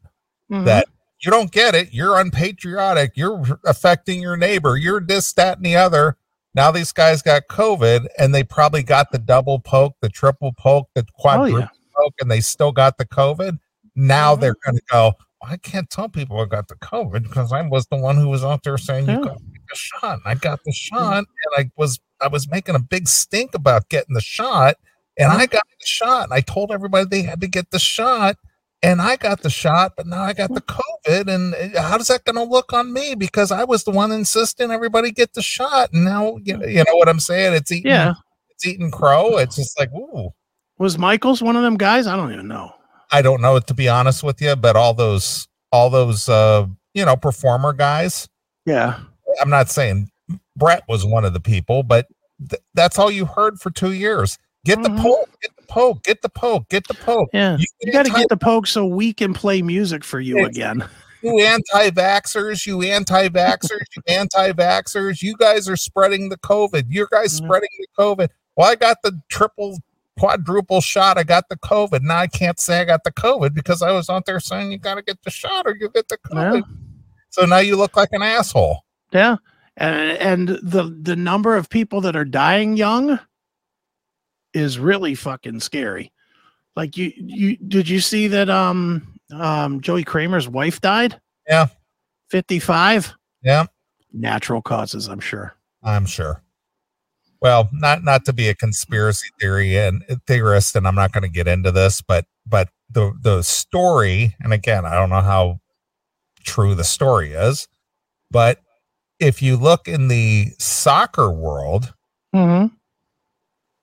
Mhm. that you don't get it. You're unpatriotic. You're affecting your neighbor. You're this, that, and the other. Now these guys got COVID and they probably got the double poke, the triple poke, the oh quadruple yeah. poke, and they still got the COVID. Now Mhm. they're going to go, I can't tell people I got the COVID because I was the one who was out there saying Yeah. you got the shot. I got the shot, and I was I was making a big stink about getting the shot, and I got the shot. And I told everybody they had to get the shot, and I got the shot, but now I got the COVID. And uh, how is that going to look on me? Because I was the one insisting everybody get the shot, and now you know, you know what I'm saying? It's eating, Yeah. it's eating crow. It's just like, ooh. Was Michaels one of them guys? I don't even know. I don't know to be honest with you, but all those all those uh you know performer guys. Yeah. I'm not saying Bret was one of the people, but th- that's all you heard for two years. Get the Mhm. poke, get the poke, get the poke, get the poke. Yeah. You, You got to anti- get the poke so we can play music for you It's- again. you anti-vaxxers, you anti-vaxxers, you anti-vaxxers. You guys are spreading the COVID. You guys Yeah. spreading the COVID. Well, I got the triple, quadruple shot. I got the COVID. Now I can't say I got the COVID because I was out there saying you got to get the shot or you get the COVID. Yeah. So now you look like an asshole. Yeah. And and the the number of people that are dying young is really fucking scary. Like you you did you see that um um Joey Kramer's wife died? Yeah. 55 Yeah, natural causes, I'm sure. I'm sure. Well, not not to be a conspiracy theory and theorist, and I'm not going to get into this, but but the the story, and again, I don't know how true the story is, but if you look in the soccer world, Mm-hmm.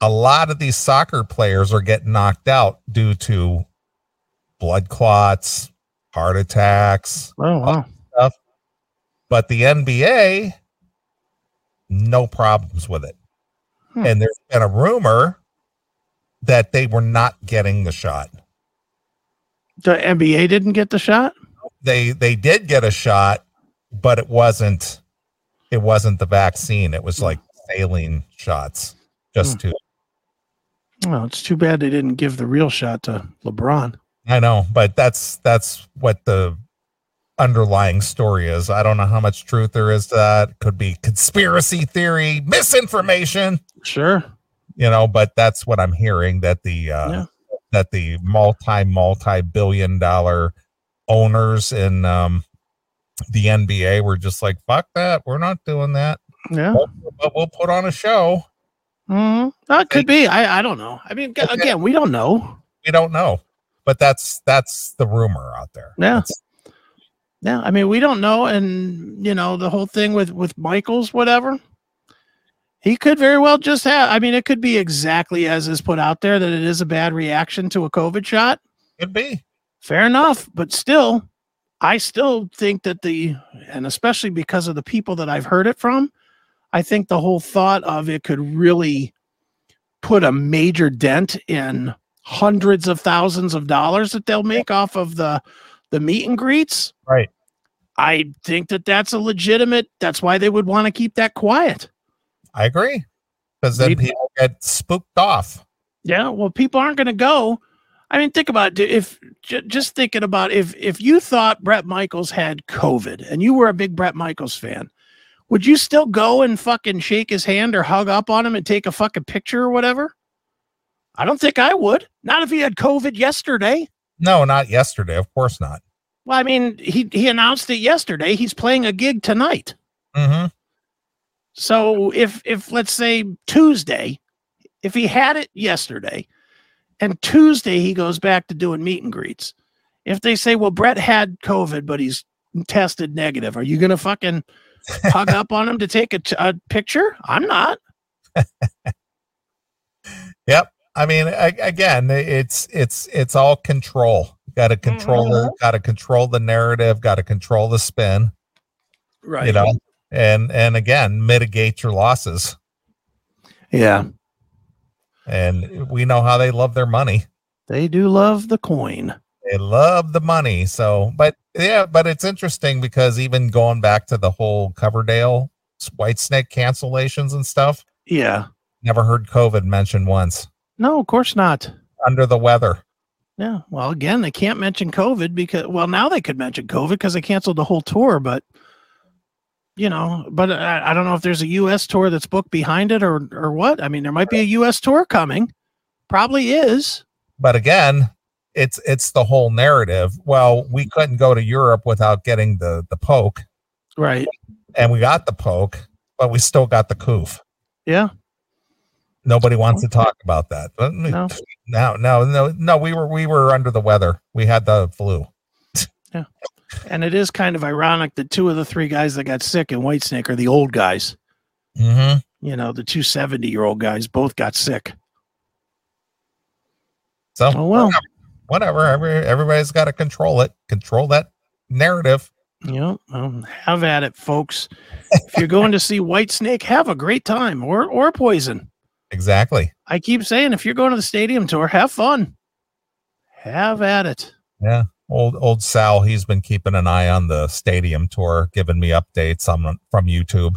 A lot of these soccer players are getting knocked out due to blood clots, heart attacks, Oh wow. but the NBA, no problems with it. Hmm. And there's been a rumor that they were not getting the shot. The NBA didn't get the shot? They they did get a shot, but it wasn't it wasn't the vaccine. It was like saline shots. Just to Well, it's too bad they didn't give the real shot to LeBron. I know, but that's that's what the underlying story is. I don't know how much truth there is to that. Could be conspiracy theory, misinformation. Sure. you know but that's what i'm hearing that the uh Yeah. that the multi multi billion dollar owners in um the nba were just like fuck that we're not doing that Yeah. but we'll put on a show Mm-hmm. That could be. I, I don't know. I mean, Okay. again, we don't know. we don't know but that's that's the rumor out there Yeah. That's- Yeah. I mean, we don't know. And, you know, the whole thing with, with Michaels, whatever, he could very well just have, I mean, it could be exactly as is put out there that it is a bad reaction to a COVID shot. could be Fair enough. But still, I still think that the, and especially because of the people that I've heard it from, I think the whole thought of it could really put a major dent in hundreds of thousands of dollars that they'll make off of the the meet and greets. Right. I think that that's a legitimate. That's why they would want to keep that quiet. i agree because then Maybe- people get spooked off Yeah, well, people aren't going to go. I mean, think about it. If j- just thinking about if if you thought Bret Michaels had COVID and you were a big Bret Michaels fan, would you still go and fucking shake his hand or hug up on him and take a fucking picture or whatever? I don't think I would. Not if he had COVID yesterday. no not yesterday of course not Well, I mean, he he announced it yesterday. He's playing a gig tonight. Mm-hmm. So if if let's say Tuesday, if he had it yesterday, and Tuesday he goes back to doing meet and greets, if they say, well, Bret had COVID, but he's tested negative, are you gonna fucking hug up on him to take a, t- a picture? I'm not. Yep. I mean, a- again, it's it's it's all control. Got to mm-hmm. control the got to control the narrative. Got to control the spin. Right. You know, and and again, mitigate your losses. Yeah. And we know how they love their money. They do love the coin. They love the money. So, but yeah, but it's interesting because even going back to the whole Coverdale Whitesnake cancellations and stuff, Yeah. never heard COVID mentioned once. No, of course not. Under the weather. Yeah. Well, again, they can't mention COVID because, well, now they could mention COVID because they canceled the whole tour, but, you know, but I, I don't know if there's a U.S. tour that's booked behind it or, or what. I mean, there might be a U.S. tour coming. Probably is. But again, it's it's the whole narrative. Well, we couldn't go to Europe without getting the the poke, Right. and we got the poke, but we still got the coof. Yeah. Nobody wants to talk about that. No. no, no, no, no. We were we were under the weather. We had the flu. Yeah, and it is kind of ironic that two of the three guys that got sick in Whitesnake are the old guys. Mm-hmm. You know, the two 70 year old guys both got sick. So Oh, well. whatever. Every, everybody's got to control it. Control that narrative. Know, um, have at it, folks. if you're going to see Whitesnake, have a great time or, or poison. Exactly. I keep saying, if you're going to the stadium tour, have fun. Have at it. Yeah. Old old Sal, he's been keeping an eye on the stadium tour, giving me updates on from YouTube.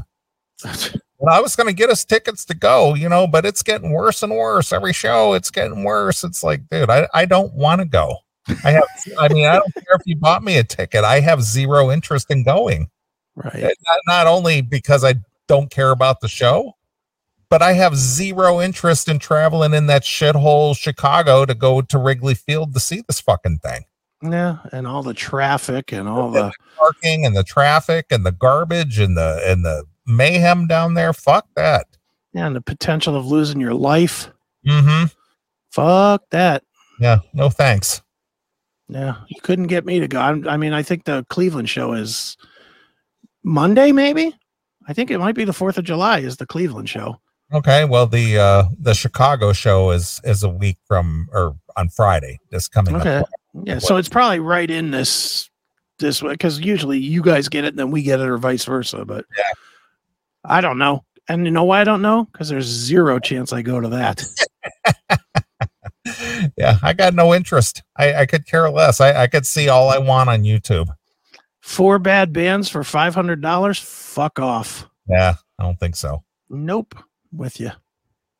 Well, I was going to get us tickets to go, you know, but it's getting worse and worse. Every show, it's getting worse. It's like, dude, I, I don't want to go. I have, I mean, I don't care if you bought me a ticket. I have zero interest in going. right. Not, not only because I don't care about the show, but I have zero interest in traveling in that shithole Chicago to go to Wrigley Field to see this fucking thing. Yeah. And all the traffic and all the, Parking and the traffic and the garbage and the and the mayhem down there. Fuck that. yeah, and the potential of losing your life. Mm-hmm. Fuck that. Yeah. No thanks. Yeah, you couldn't get me to go. I'm, I mean, I think the Cleveland show is Monday, maybe. I think it might be the Fourth of July. Is the Cleveland show? Okay. Well, the uh the Chicago show is is a week from or on Friday. This coming Okay. up. Yeah, so it's probably right in this this way because usually you guys get it and then we get it, or vice versa. But Yeah. I don't know. And you know why I don't know? Because there's zero chance I go to that. yeah, I got no interest. I, I could care less. I, I could see all I want on YouTube. Four bad bands for five hundred dollars. Fuck off. Yeah, I don't think so. Nope. With you.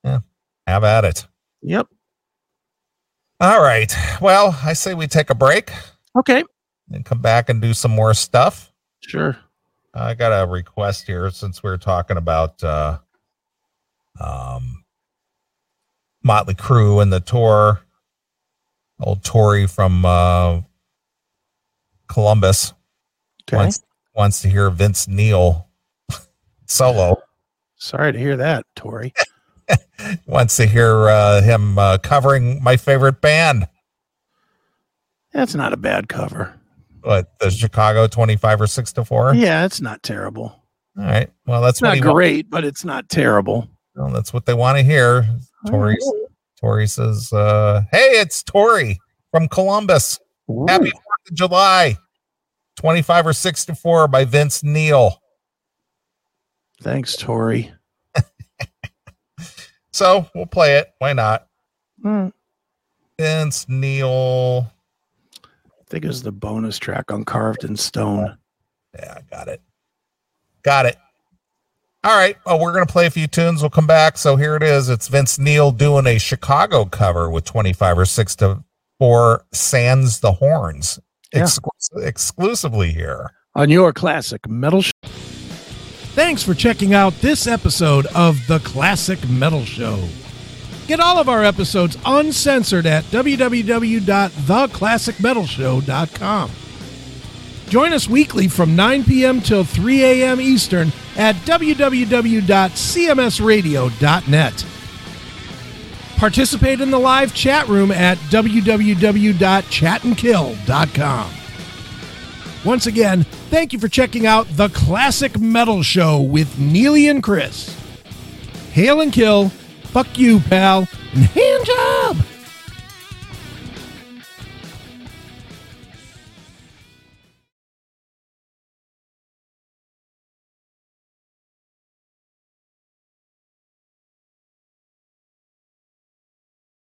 Yeah. Have at it. Yep. All right. Well, I say we take a break Okay. and come back and do some more stuff. Sure. I got a request here since we are talking about uh um Motley Crue and the tour. Old Tori from uh Columbus Okay. wants wants to hear Vince Neil solo. Sorry to hear that, Tori. Wants to hear uh him uh covering my favorite band. That's not a bad cover. What the Chicago 25 or 6 to 4? Yeah, it's not terrible. All right. Well, that's not great, but it's not terrible. well, that's what they want to hear. Tori Tori says, uh, "Hey, it's Tori from Columbus. Ooh. Happy Fourth of July, twenty-five or sixty-four by Vince Neil." Thanks, Tori. So we'll play it. Why not? Hmm. Vince Neil. I think it was the bonus track on Carved in Stone. Yeah, I got it. Got it. All right. Well, we're gonna play a few tunes. We'll come back. So here it is. It's Vince Neil doing a Chicago cover with twenty-five or six to four. Sans the horns. Yeah. Exclu- exclusively here. On your classic metal show. Thanks for checking out this episode of The Classic Metal Show. Get all of our episodes uncensored at www.theclassicmetalshow.com. Join us weekly from 9 p.m. till 3 a.m. Eastern at www.cmsradio.net. Participate in the live chat room at www.chatandkill.com. Once again, thank you for checking out The Classic Metal Show with Neeley and Chris. Hail and kill, Fuck you, pal. And hand job.